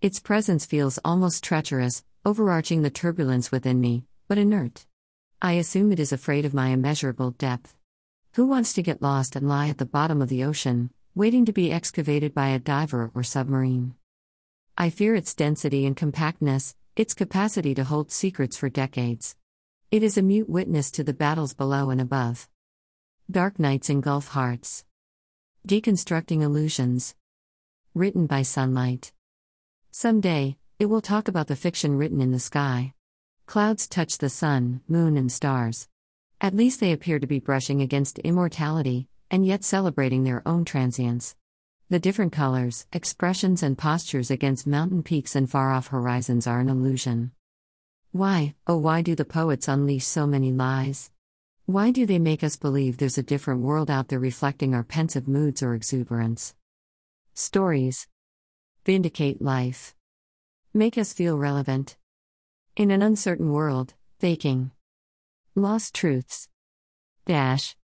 Its presence feels almost treacherous, overarching the turbulence within me, but inert. I assume it is afraid of my immeasurable depth. Who wants to get lost and lie at the bottom of the ocean, waiting to be excavated by a diver or submarine? I fear its density and compactness, its capacity to hold secrets for decades. It is a mute witness to the battles below and above. Dark nights engulf hearts. Deconstructing illusions. Written by Sunlight. Someday, it will talk about the fiction written in the sky. Clouds touch the sun, moon, and stars. At least they appear to be brushing against immortality, and yet celebrating their own transience. The different colors, expressions, and postures against mountain peaks and far off horizons are an illusion. Why, oh, why do the poets unleash so many lies? Why do they make us believe there's a different world out there reflecting our pensive moods or exuberance? Stories Vindicate life. Make us feel relevant. In an uncertain world, faking. Lost truths. Dash.